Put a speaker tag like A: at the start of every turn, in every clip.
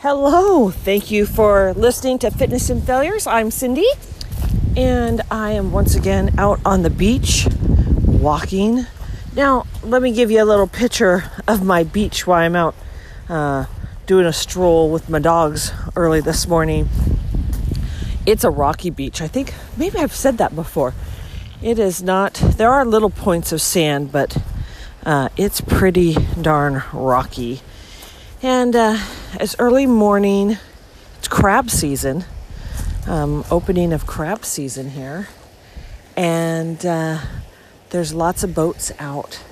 A: Hello, thank you for listening to Fitness and Failures. I'm Cindy, and I am once again out on the beach walking. Now, let me give you a little picture of my beach while I'm out uh, doing a stroll with my dogs early this morning. It's a rocky beach. I think maybe I've said that before. It is not, there are little points of sand, but uh, it's pretty darn rocky. And uh, it's early morning, it's crab season, um, opening of crab season here. And uh, there's lots of boats out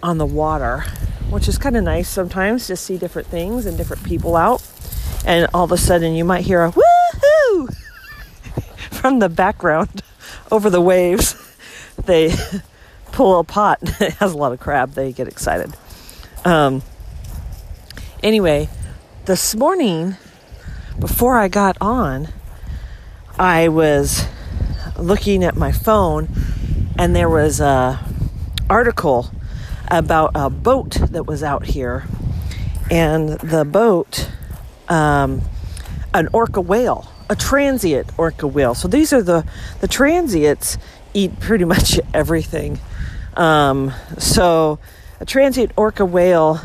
A: on the water, which is kind of nice sometimes to see different things and different people out. And all of a sudden, you might hear a woohoo from the background over the waves. They pull a pot, it has a lot of crab, they get excited. Um, Anyway, this morning, before I got on, I was looking at my phone and there was a article about a boat that was out here and the boat um, an orca whale a transient orca whale so these are the the transients eat pretty much everything um, so a transient orca whale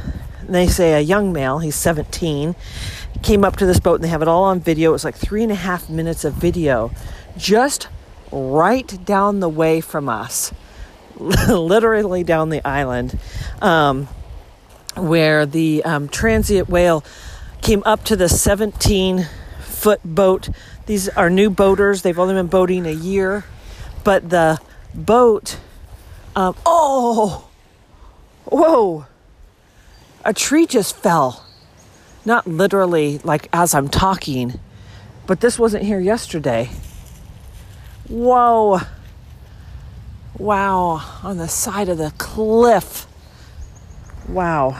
A: they say a young male, he's 17, came up to this boat and they have it all on video. It was like three and a half minutes of video just right down the way from us, literally down the island, um, where the um, transient whale came up to the 17 foot boat. These are new boaters, they've only been boating a year, but the boat, um, oh, whoa a tree just fell. Not literally like as I'm talking, but this wasn't here yesterday. Whoa. Wow. On the side of the cliff. Wow.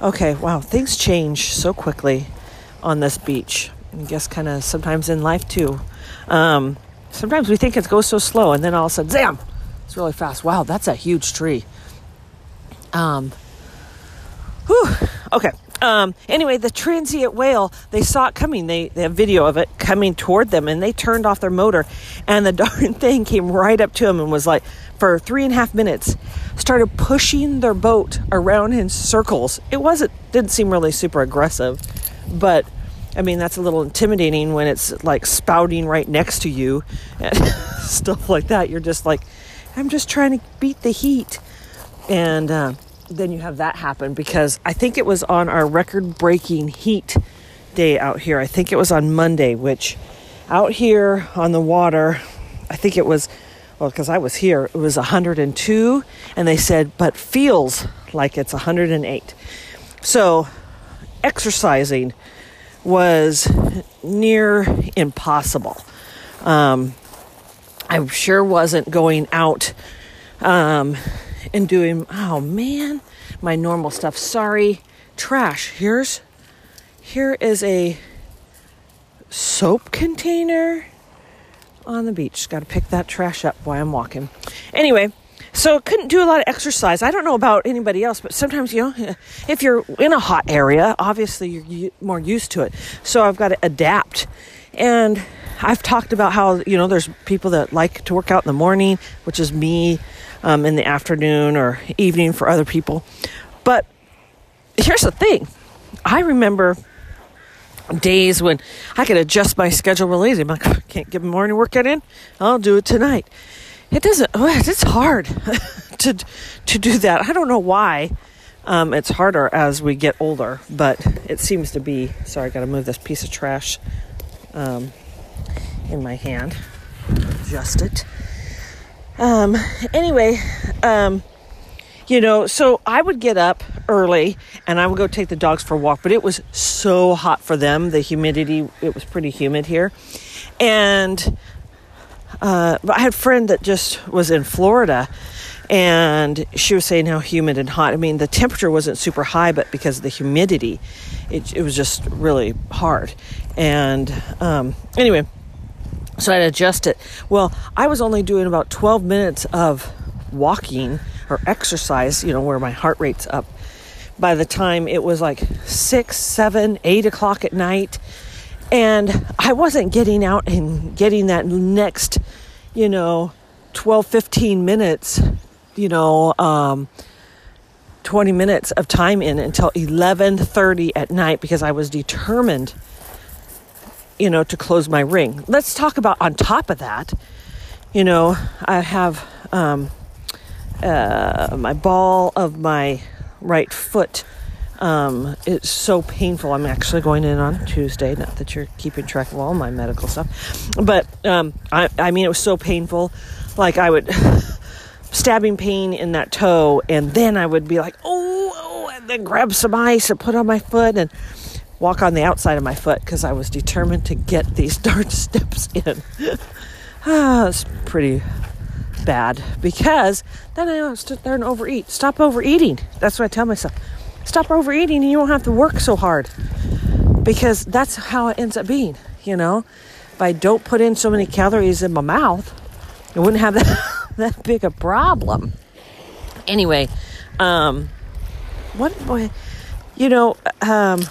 A: Okay, wow. Things change so quickly on this beach. I guess kind of sometimes in life too. Um, sometimes we think it goes so slow, and then all of a sudden, zam! It's really fast. Wow, that's a huge tree. Um, Whew. Okay. Um, anyway, the transient whale, they saw it coming. They, they have video of it coming toward them, and they turned off their motor. And the darn thing came right up to them and was like, for three and a half minutes, started pushing their boat around in circles. It wasn't, didn't seem really super aggressive, but I mean, that's a little intimidating when it's like spouting right next to you and stuff like that. You're just like, I'm just trying to beat the heat. And, uh, then you have that happen because I think it was on our record breaking heat day out here. I think it was on Monday, which out here on the water, I think it was, well, because I was here, it was 102, and they said, but feels like it's 108. So exercising was near impossible. Um, I sure wasn't going out um, and doing, oh man, my normal stuff. Sorry, trash. Here's, here is a soap container on the beach. Got to pick that trash up while I'm walking. Anyway, so couldn't do a lot of exercise. I don't know about anybody else, but sometimes you know, if you're in a hot area, obviously you're more used to it. So I've got to adapt. And I've talked about how you know there's people that like to work out in the morning, which is me um, in the afternoon or evening for other people. But here's the thing I remember days when I could adjust my schedule really easy. I'm like, I can't get a morning workout in, I'll do it tonight. It doesn't, oh, it's hard to, to do that. I don't know why. Um, it's harder as we get older, but it seems to be. Sorry, I got to move this piece of trash um, in my hand. Adjust it. Um, anyway, um, you know, so I would get up early and I would go take the dogs for a walk, but it was so hot for them. The humidity, it was pretty humid here. And uh, I had a friend that just was in Florida and she was saying how humid and hot. I mean, the temperature wasn't super high, but because of the humidity, it, it was just really hard. And um, anyway, So I'd adjust it. Well, I was only doing about 12 minutes of walking or exercise, you know, where my heart rate's up. By the time it was like six, seven, eight o'clock at night, and I wasn't getting out and getting that next, you know, 12, 15 minutes, you know, um, 20 minutes of time in until 11:30 at night because I was determined you know to close my ring. Let's talk about on top of that, you know, I have um, uh, my ball of my right foot um, it's so painful. I'm actually going in on Tuesday. Not that you're keeping track of all my medical stuff, but um, I, I mean, it was so painful. Like I would stabbing pain in that toe, and then I would be like, oh, oh, and then grab some ice and put on my foot and walk on the outside of my foot because I was determined to get these darn steps in. ah, it's pretty bad because then I sit there and overeat. Stop overeating. That's what I tell myself. Stop overeating and you won't have to work so hard. Because that's how it ends up being, you know? If I don't put in so many calories in my mouth, I wouldn't have that, that big a problem. Anyway, um, what, boy, you know, um,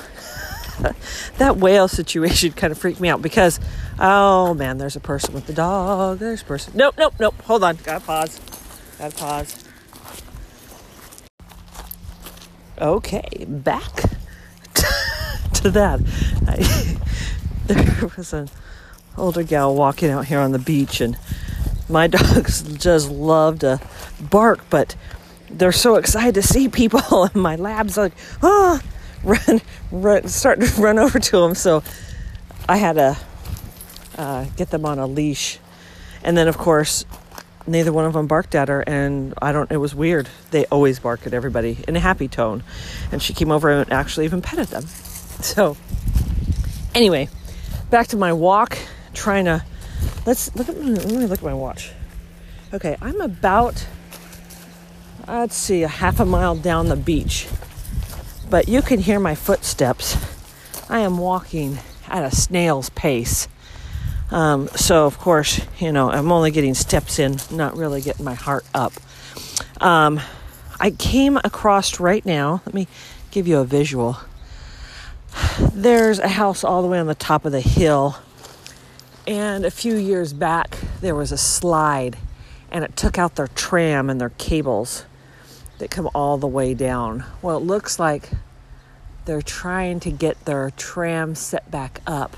A: that whale situation kind of freaked me out because, oh man, there's a person with the dog. There's a person. Nope, nope, nope. Hold on. Gotta pause. Gotta pause. Okay, back to that. I, there was an older gal walking out here on the beach, and my dogs just love to bark, but they're so excited to see people, and my lab's like, oh, run, run, start to run over to them. So I had to uh, get them on a leash, and then of course neither one of them barked at her and i don't it was weird. They always bark at everybody in a happy tone. And she came over and actually even petted them. So anyway back to my walk trying to let's look at let me look at my watch. Okay i'm about let's see a half a mile down the beach. But you can hear my footsteps. I am walking at a snail's pace um, so, of course, you know, I'm only getting steps in, not really getting my heart up. Um, I came across right now, let me give you a visual. There's a house all the way on the top of the hill. And a few years back, there was a slide and it took out their tram and their cables that come all the way down. Well, it looks like they're trying to get their tram set back up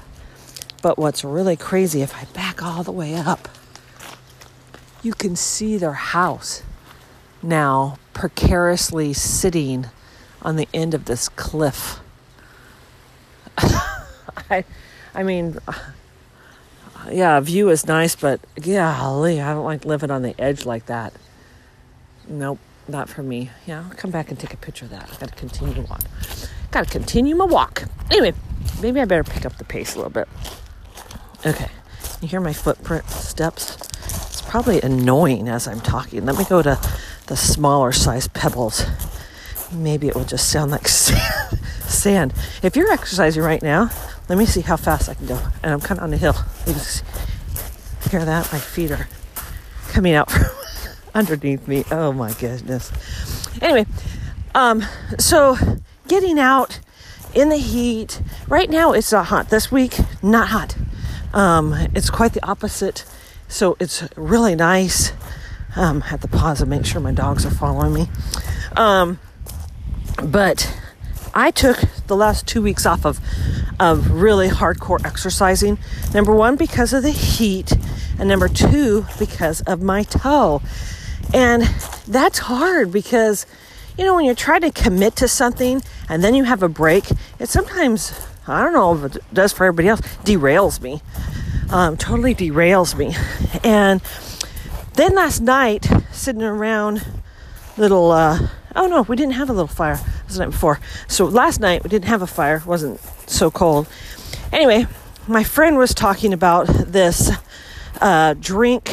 A: but what's really crazy, if I back all the way up, you can see their house now precariously sitting on the end of this cliff. I, I mean, yeah, view is nice, but golly, I don't like living on the edge like that. Nope, not for me. Yeah, I'll come back and take a picture of that. I gotta continue to walk. Gotta continue my walk. Anyway, maybe I better pick up the pace a little bit. Okay, you hear my footprint steps? It's probably annoying as I'm talking. Let me go to the smaller size pebbles. Maybe it will just sound like sand. If you're exercising right now, let me see how fast I can go. And I'm kind of on the hill. You hear that? My feet are coming out from underneath me. Oh my goodness. Anyway, um, so getting out in the heat. Right now it's not hot. This week, not hot. Um, it's quite the opposite. So it's really nice. Um, have to pause and make sure my dogs are following me. Um, but I took the last two weeks off of of really hardcore exercising. Number one, because of the heat, and number two, because of my toe. And that's hard because, you know, when you're trying to commit to something and then you have a break, it sometimes I don't know if it does for everybody else, derails me. Um, totally derails me. And then last night, sitting around little, uh, oh no, we didn't have a little fire. It was the night before. So last night we didn't have a fire. It wasn't so cold. Anyway, my friend was talking about this uh, drink.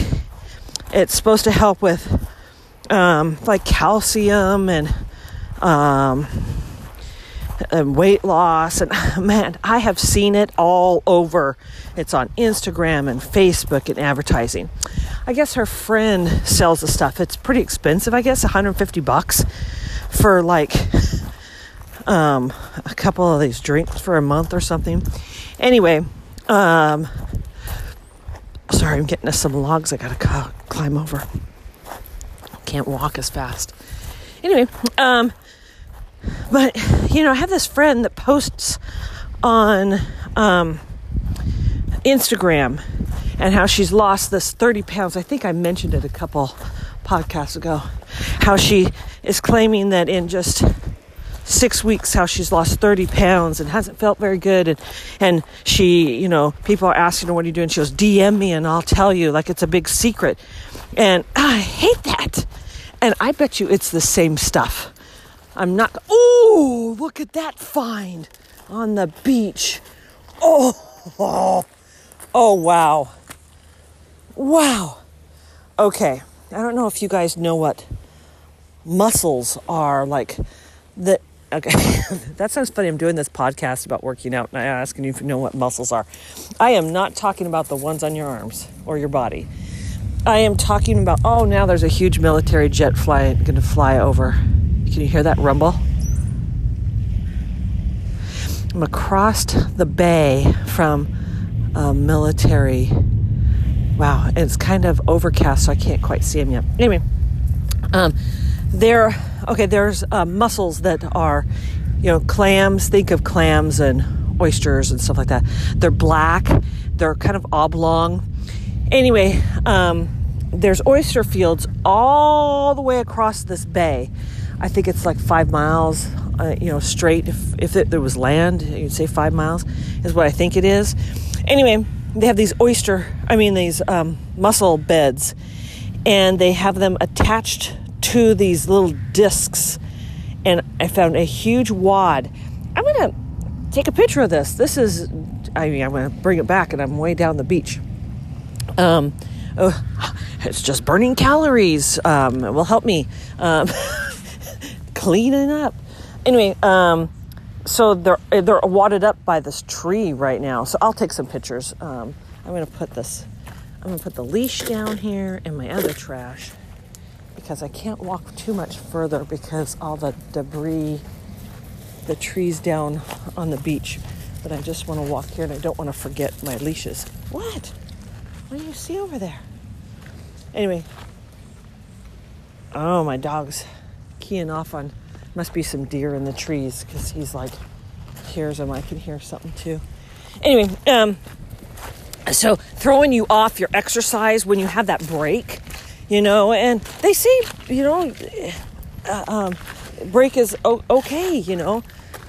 A: It's supposed to help with um, like calcium and um, and weight loss. And man, I have seen it all over. It's on Instagram and Facebook and advertising. I guess her friend sells the stuff. It's pretty expensive, I guess, 150 bucks for like um, a couple of these drinks for a month or something. Anyway, um, sorry, I'm getting to some logs I gotta climb over. Can't walk as fast. Anyway, um, but you know, I have this friend that posts on um, Instagram and how she's lost this 30 pounds. I think I mentioned it a couple podcasts ago. How she is claiming that in just six weeks how she's lost 30 pounds and hasn't felt very good. And and she you know people are asking her what are you doing? She goes dm me and i'll tell you like it's a big secret. And i hate that. And i bet you it's the same stuff i'm not oh look at that find on the beach oh oh, oh wow wow okay i don't know if you guys know what muscles are like the Okay, that sounds funny. I'm doing this podcast about working out and I'm asking you if you know what muscles are. I am not talking about the ones on your arms or your body. I am talking about, oh, now there's a huge military jet flying going to fly over. Can you hear that rumble? I'm across the bay from a military. Wow, it's kind of overcast, so I can't quite see them yet. Anyway, um, there okay, there's uh, mussels that are, you know, clams. Think of clams and oysters and stuff like that. They're black. They're kind of oblong. Anyway, um, there's oyster fields all the way across this bay. I think it's like five miles, uh, you know, straight. If if it, there was land, you'd say five miles is what I think it is. Anyway, they have these oyster, I mean these um, mussel beds, and they have them attached to these little discs and I found a huge wad. I'm going to take a picture of this. This is, I mean, I'm going to bring it back and I'm way down the beach. Um, oh, it's just burning calories. Um, it will help me um, cleaning up. Anyway, um, so they're they're wadded up by this tree right now. So I'll take some pictures. Um, I'm to put this. I'm to put the leash down here and my other trash because I can't walk too much further because all the debris, the trees down on the beach. But I just want to walk here and I don't want to forget my leashes. What? What do you see over there? Anyway. Oh, my dog's keying off on. Must be some deer in the trees because he's like hears them. I can hear something too. Anyway, um, so throwing you off your exercise when you have that break you know, and they say, you know, uh, um, break is o- okay, you know.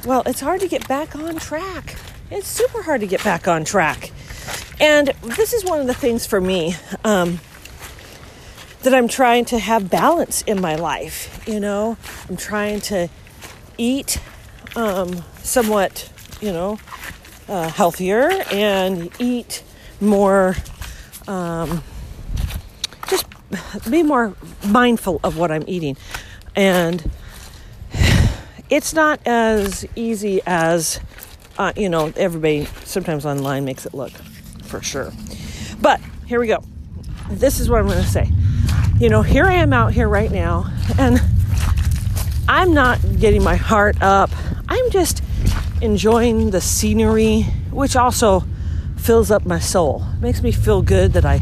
A: Well, it's hard to get back on track. It's super hard to get back on track. And this is one of the things for me um, that I'm trying to have balance in my life. You know, I'm trying to eat um, somewhat, you know, uh, healthier and eat more. Um, just be more mindful of what I'm eating. And it's not as easy as, uh, you know, everybody sometimes online makes it look, for sure. But here we go. This is what I'm going to say. You know, here I am out here right now, and I'm not getting my heart up. I'm just enjoying the scenery, which also fills up my soul. It makes me feel good that I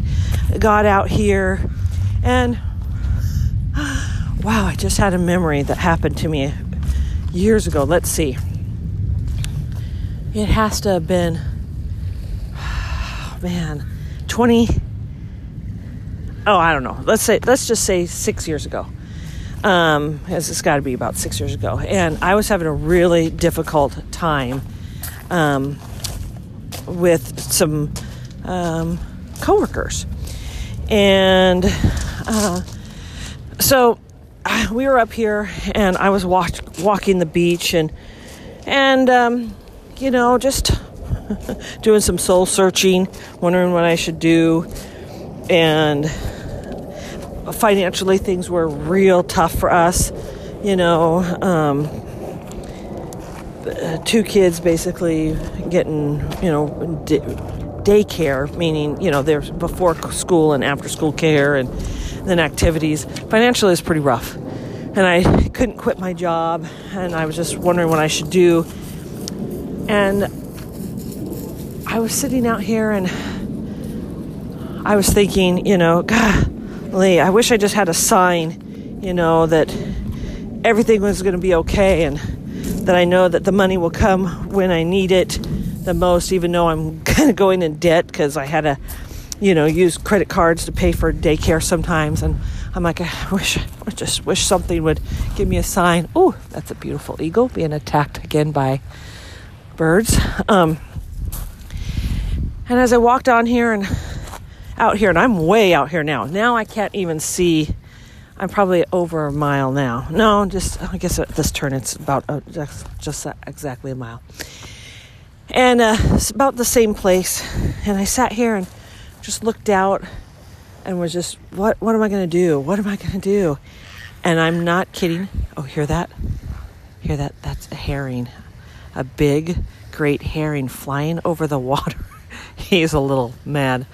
A: got out here and wow, I just had a memory that happened to me years ago. Let's see. It has to have been, man, 20. Oh, I don't know. Let's say, let's just say six years ago. Um, it's got to be about six years ago. And I was having a really difficult time um, with some um, coworkers. And uh, so we were up here, and I was walk- walking the beach, and and um, you know, just doing some soul searching, wondering what I should do, and financially things were real tough for us. You know, um, two kids basically getting, you know, d- daycare, meaning, you know, there's before school and after school care and then activities. Financially, it's pretty rough. And I couldn't quit my job, and I was just wondering what I should do. And I was sitting out here and I was thinking, you know, God, I wish I just had a sign, you know, that everything was going to be okay and that I know that the money will come when I need it the most, even though I'm kind of going in debt because I had to, you know, use credit cards to pay for daycare sometimes. And I'm like, I wish, I just wish something would give me a sign. Oh, that's a beautiful eagle being attacked again by birds. Um, and as I walked on here and out here, and I'm way out here now. Now I can't even see. I'm probably over a mile now. No, just I guess at this turn it's about uh, just, just exactly a mile. And uh, it's about the same place. And I sat here and just looked out and was just, what what am I going to do? What am I going to do? And I'm not kidding. Oh, hear that? Hear that? That's a heron, a big, great heron flying over the water. He's a little mad.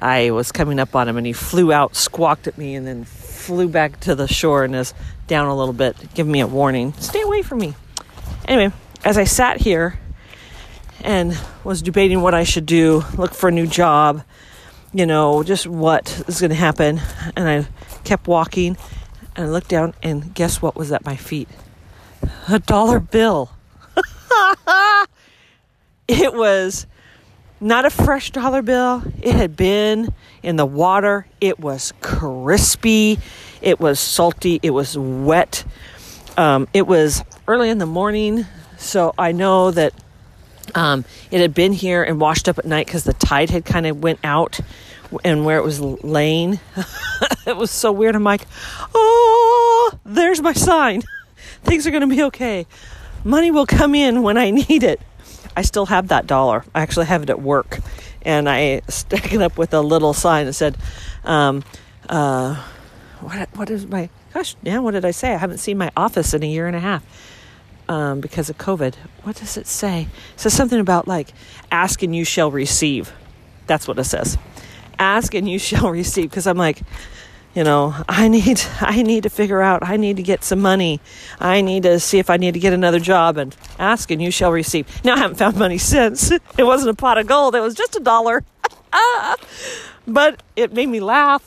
A: I was coming up on him and he flew out, squawked at me, and then flew back to the shore and is down a little bit, giving me a warning stay away from me. Anyway, as I sat here and was debating what I should do, look for a new job, you know, just what is going to happen, and I kept walking and I looked down and guess what was at my feet? A dollar bill. it was not a fresh dollar bill. It had been in the water. It was crispy. It was salty. It was wet. Um, it was early in the morning, so I know that um, it had been here and washed up at night because the tide had kind of went out and where it was laying. it was so weird. I'm like, oh, there's my sign. Things are going to be okay. Money will come in when I need it. I still have that dollar. I actually have it at work, and I stuck it up with a little sign that said, um, uh, "What? What is my gosh? Yeah, what did I say? I haven't seen my office in a year and a half." Um, because of COVID. What does it say? It says something about like, ask and you shall receive. That's what it says. Ask and you shall receive. Because I'm like, you know i need i need to figure out i need to get some money. I need to see if i need to get another job and ask and you shall receive. Now i haven't found money since. It wasn't a pot of gold it was just a dollar. But it made me laugh.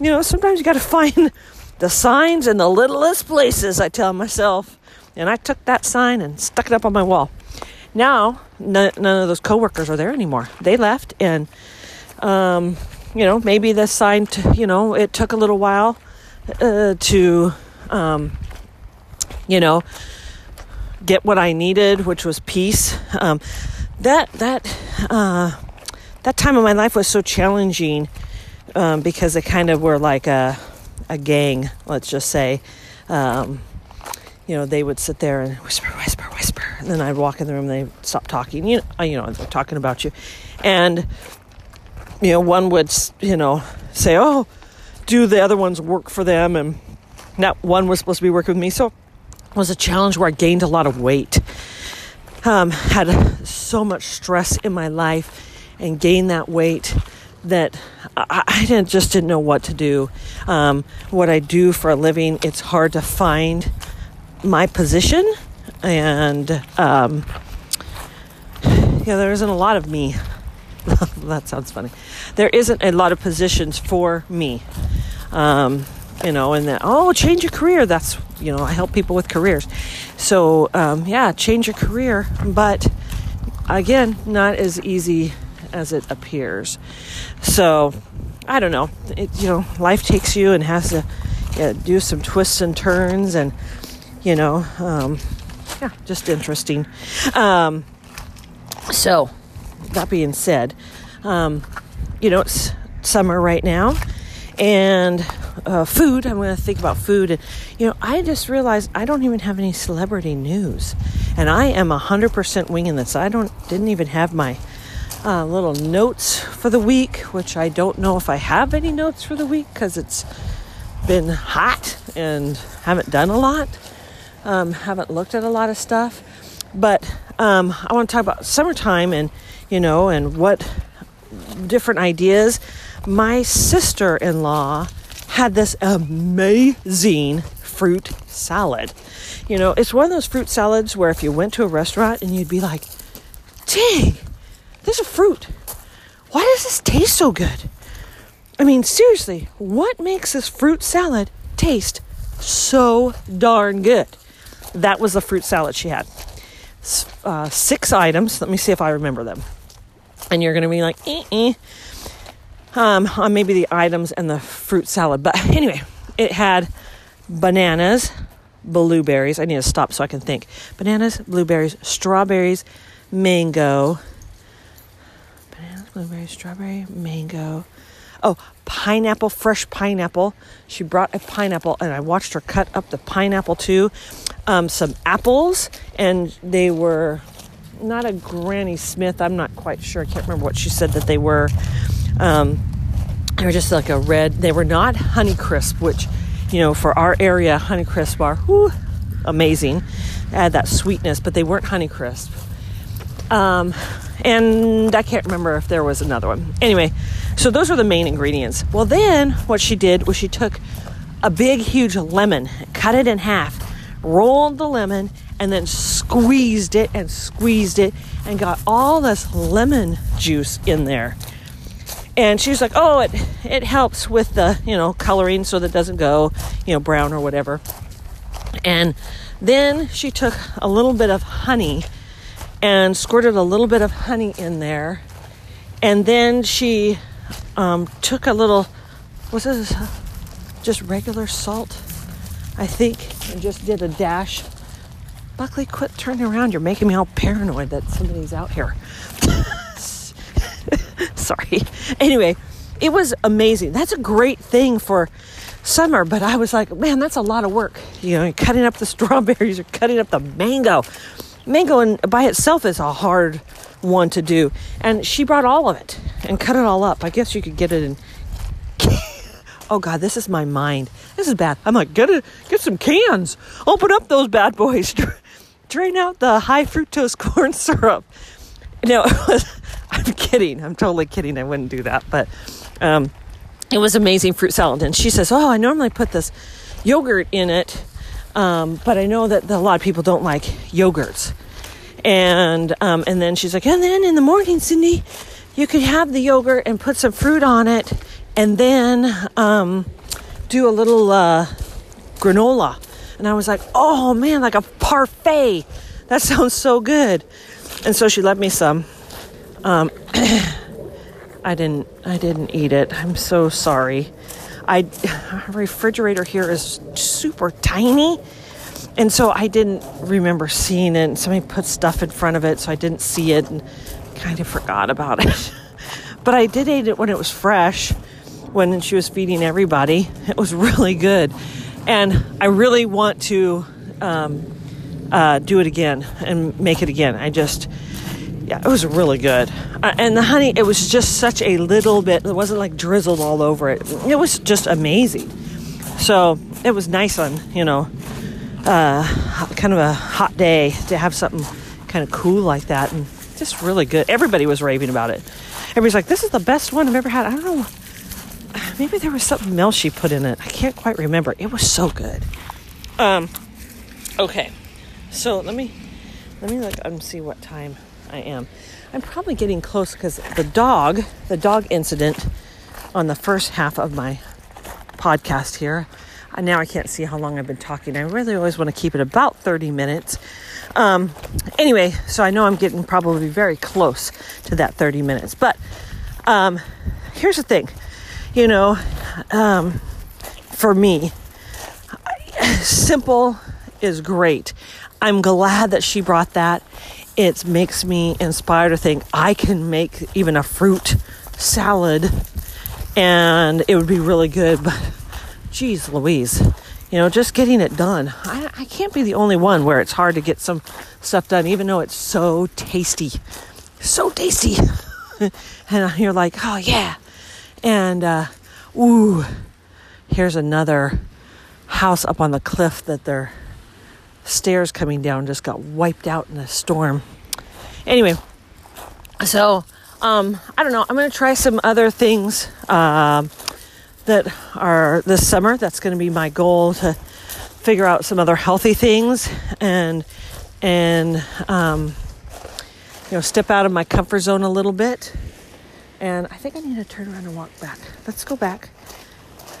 A: You know sometimes you got to find the signs in the littlest places i tell myself. And i took that sign and stuck it up on my wall. Now none, none of those coworkers are there anymore. They left and um, you know, maybe the sign, to, you know, it took a little while uh, to, um, you know, get what I needed, which was peace. Um, that that uh, that time of my life was so challenging um, because they kind of were like a a gang. Let's just say, um, you know, they would sit there and whisper, whisper, whisper, and then I'd walk in the room. and They stop talking. You know, you know, they're talking about you, and you know, one would, you know, say, oh, do the other one's work for them. And that one was supposed to be working with me. So it was a challenge where I gained a lot of weight. Um, had so much stress in my life and gained that weight that I, I didn't, just didn't know what to do. Um, what I do for a living, it's hard to find my position. And, um, yeah, there isn't a lot of me that sounds funny. There isn't a lot of positions for me. Um, you know, and that, oh, change your career. That's, you know, I help people with careers. So, um, yeah, change your career. But again, not as easy as it appears. So, I don't know. It, you know, life takes you and has to yeah, do some twists and turns and, you know, um, yeah, just interesting. Um, so, that being said, um, you know, it's summer right now, and uh, food. I'm going to think about food, and you know, I just realized I don't even have any celebrity news, and I am hundred percent winging this. I don't didn't even have my uh, little notes for the week, which I don't know if I have any notes for the week because it's been hot and haven't done a lot. Um, haven't looked at a lot of stuff, but um, I want to talk about summertime and you know and what different ideas. My sister-in-law had this amazing fruit salad. You know, it's one of those fruit salads where if you went to a restaurant and you'd be like, "Dang, there's a fruit. Why does this taste so good?" I mean, seriously, what makes this fruit salad taste so darn good? That was the fruit salad she had. Uh, six items. Let me see if I remember them. And you're going to be like, eh, eh. Um, on maybe the items and the fruit salad. But anyway, it had bananas, blueberries. I need to stop so I can think. Bananas, blueberries, strawberries, mango. Bananas, blueberries, strawberry, mango. Oh, pineapple, fresh pineapple. She brought a pineapple, and I watched her cut up the pineapple too. Um, some apples, and they were not a Granny Smith. I'm not quite sure. I can't remember what she said that they were. Um, they were just like a red. They were not Honeycrisp, which, you know, for our area, Honeycrisp are whew, amazing. Add that sweetness, but they weren't Honeycrisp. Um, and I can't remember if there was another one. Anyway, so those were the main ingredients. Well, then what she did was she took a big, huge lemon, cut it in half, rolled the lemon, and then squeezed it and squeezed it and got all this lemon juice in there. And she was like, "Oh, it it helps with the you know coloring so that doesn't go you know brown or whatever." And then she took a little bit of honey and squirted a little bit of honey in there. And then she um, took a little, was this just regular salt? I think, and just did a dash. Buckley, quit turning around. You're making me all paranoid that somebody's out here. Sorry. Anyway, it was amazing. That's a great thing for summer, but I was like, man, that's a lot of work. You know, cutting up the strawberries or cutting up the mango mango in, by itself is a hard one to do. And she brought all of it and cut it all up. I guess you could get it in. oh God, this is my mind. This is bad. I'm like, get it, get some cans. Open up those bad boys. Drain out the high fructose corn syrup. No, I'm kidding. I'm totally kidding. I wouldn't do that, but um, it was amazing fruit salad. And she says, "Oh, I normally put this yogurt in it." Um, but I know that a lot of people don't like yogurts. And um, and then she's like, and then in the morning, Cindy, you could have the yogurt and put some fruit on it, and then um, do a little uh, granola. And I was like, oh man, like a parfait. That sounds so good. And so she left me some. Um, I didn't. I didn't eat it. I'm so sorry. I refrigerator here is super tiny. And so I didn't remember seeing it. Somebody put stuff in front of it, so I didn't see it and kind of forgot about it. but I did eat it when it was fresh, when she was feeding everybody. It was really good. And I really want to um, uh, do it again and make it again. I just, yeah, it was really good. Uh, and the honey, it was just such a little bit, it wasn't like drizzled all over it. It was just amazing. So it was nice on, you know, uh, kind of a hot day to have something kind of cool like that and just really good. Everybody was raving about it. Everybody's like, this is the best one I've ever had. I don't know. Maybe there was something else she put in it. I can't quite remember. It was so good. Um, okay. So let me let me look and see what time I am. I'm probably getting close because the dog, the dog incident on the first half of my podcast here. And now I can't see how long I've been talking. I really always want to keep it about 30 minutes. Um, anyway, so I know I'm getting probably very close to that 30 minutes. But um, here's the thing you know, um, for me, simple is great. I'm glad that she brought that it makes me inspired to think I can make even a fruit salad and it would be really good. But geez, Louise, you know, just getting it done. I, I can't be the only one where it's hard to get some stuff done, even though it's so tasty. So tasty. and you're like, oh yeah. And, uh, ooh, here's another house up on the cliff that they're stairs coming down just got wiped out in a storm. Anyway, so um, I don't know. I'm going to try some other things uh, that are this summer. That's going to be my goal to figure out some other healthy things and and um, you know step out of my comfort zone a little bit. And I think I need to turn around and walk back. Let's go back.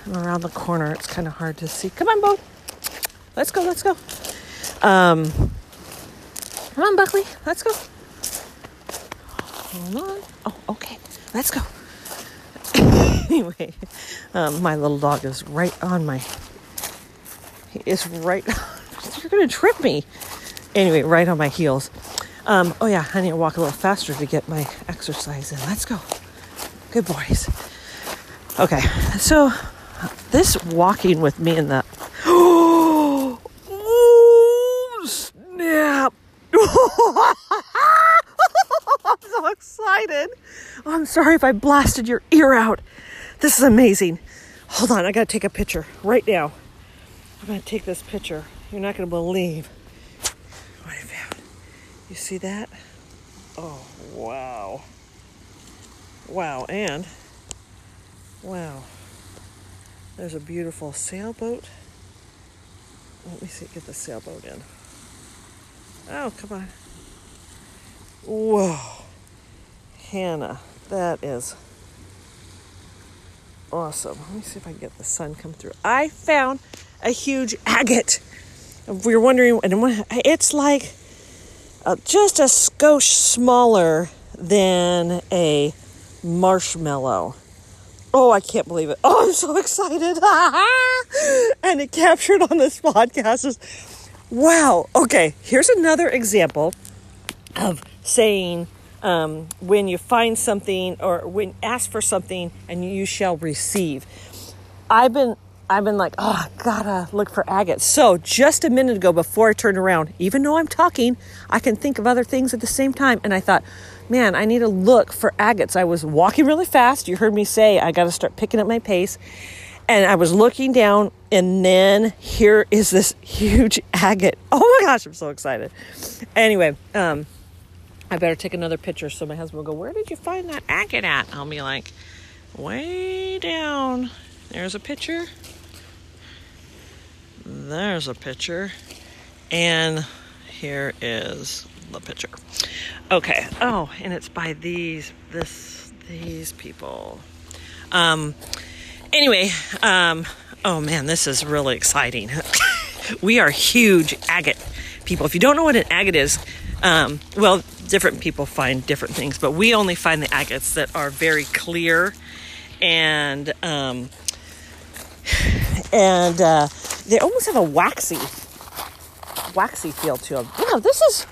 A: I'm around the corner. It's kind of hard to see. Come on, Bo. Let's go. Let's go. Um, come on, Buckley. Let's go. Hold on. Oh, okay. Let's go. anyway, um, my little dog is right on my. He is right. You're gonna trip me. Anyway, right on my heels. Um, oh yeah, I need to walk a little faster to get my exercise in. Let's go. Good boys. Okay, so this walking with me in the oh snap! I'm so excited. Oh, I'm sorry if I blasted your ear out. This is amazing. Hold on, I gotta take a picture right now. I'm gonna take this picture. You're not gonna believe what I found. You see that? Oh, wow. Wow, and wow. There's a beautiful sailboat. Let me see, get the sailboat in. Oh, come on. Whoa. Hannah, that is awesome. Let me see if I can get the sun come through. I found a huge agate. If you're wondering, it's like uh, just a skosh smaller than a marshmallow. Oh, I can't believe it. Oh, I'm so excited. and it captured on this podcast is wow. Okay, here's another example of saying um, when you find something or when ask for something and you shall receive. I've been I've been like, oh, gotta look for agates. So just a minute ago, before I turned around, even though I'm talking, I can think of other things at the same time. And I thought, man, I need to look for agates. I was walking really fast. You heard me say I got to start picking up my pace. And I was looking down, and then here is this huge agate. Oh my gosh, I'm so excited. Anyway, um, I better take another picture so my husband will go, Where did you find that agate at? I'll be like, Way down. There's a picture. There's a picture. And here is the picture. Okay. Oh, and it's by these this these people. Um anyway, um oh man, this is really exciting. we are huge agate people. If you don't know what an agate is, um, well, different people find different things, but we only find the agates that are very clear and um, and uh, they almost have a waxy waxy feel to them. Yeah, this is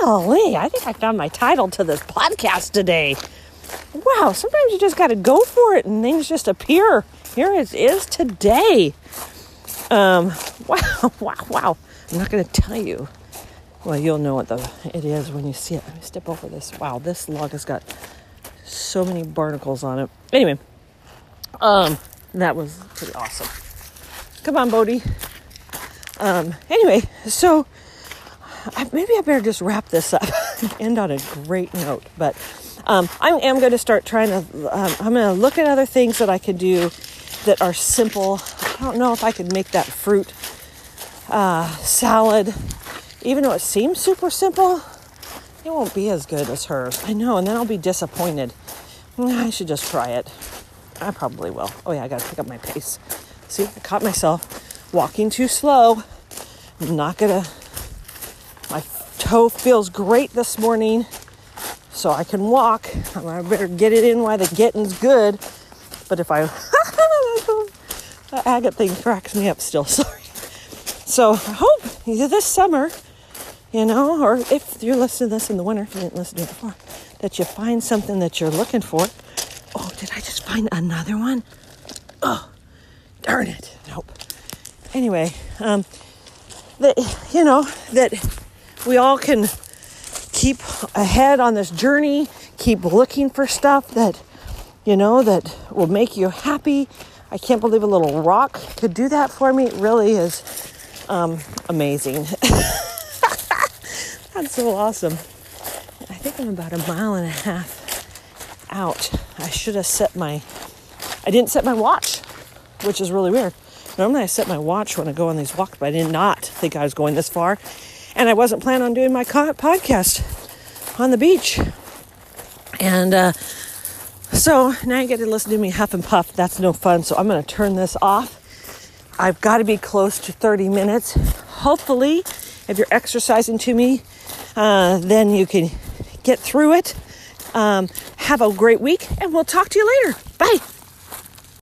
A: golly. I think I found my title to this podcast today. Wow, sometimes you just got to go for it and things just appear. Here it is today. Um, wow, wow, wow. I'm not going to tell you. Well, you'll know what the it is when you see it. Let me step over this. Wow, this log has got so many barnacles on it. Anyway, um, that was pretty awesome. Come on, Bodie. Um, anyway, so I, maybe I better just wrap this up, and end on a great note. But um, I am going to start trying to. Um, I'm going to look at other things that I could do that are simple. I don't know if I could make that fruit uh, salad, even though it seems super simple. It won't be as good as hers. I know, and then I'll be disappointed. I should just try it. I probably will. Oh, yeah, I gotta pick up my pace. See, I caught myself walking too slow. I'm not gonna. My toe feels great this morning, so I can walk. I better get it in while the getting's good. But if I. the agate thing cracks me up still, sorry. So I hope either this summer, you know, or if you're listening to this in the winter, if you didn't listen to it before, that you find something that you're looking for Oh, did I just find another one? Oh, darn it. Nope. Anyway, um, that, you know, that we all can keep ahead on this journey, keep looking for stuff that, you know, that will make you happy. I can't believe a little rock could do that for me. It really is Um, amazing. That's so awesome. I think I'm about a mile and a half out. I should have set my, I didn't set my watch, which is really weird. Normally I set my watch when I go on these walks, but I did not think I was going this far. And I wasn't planning on doing my podcast on the beach. And uh, so now you get to listen to me huff and puff. That's no fun. So I'm going to turn this off. I've got to be close to 30 minutes. Hopefully, if you're exercising to me, uh, then you can get through it. Um, have a great week, and we'll talk to you later. Bye.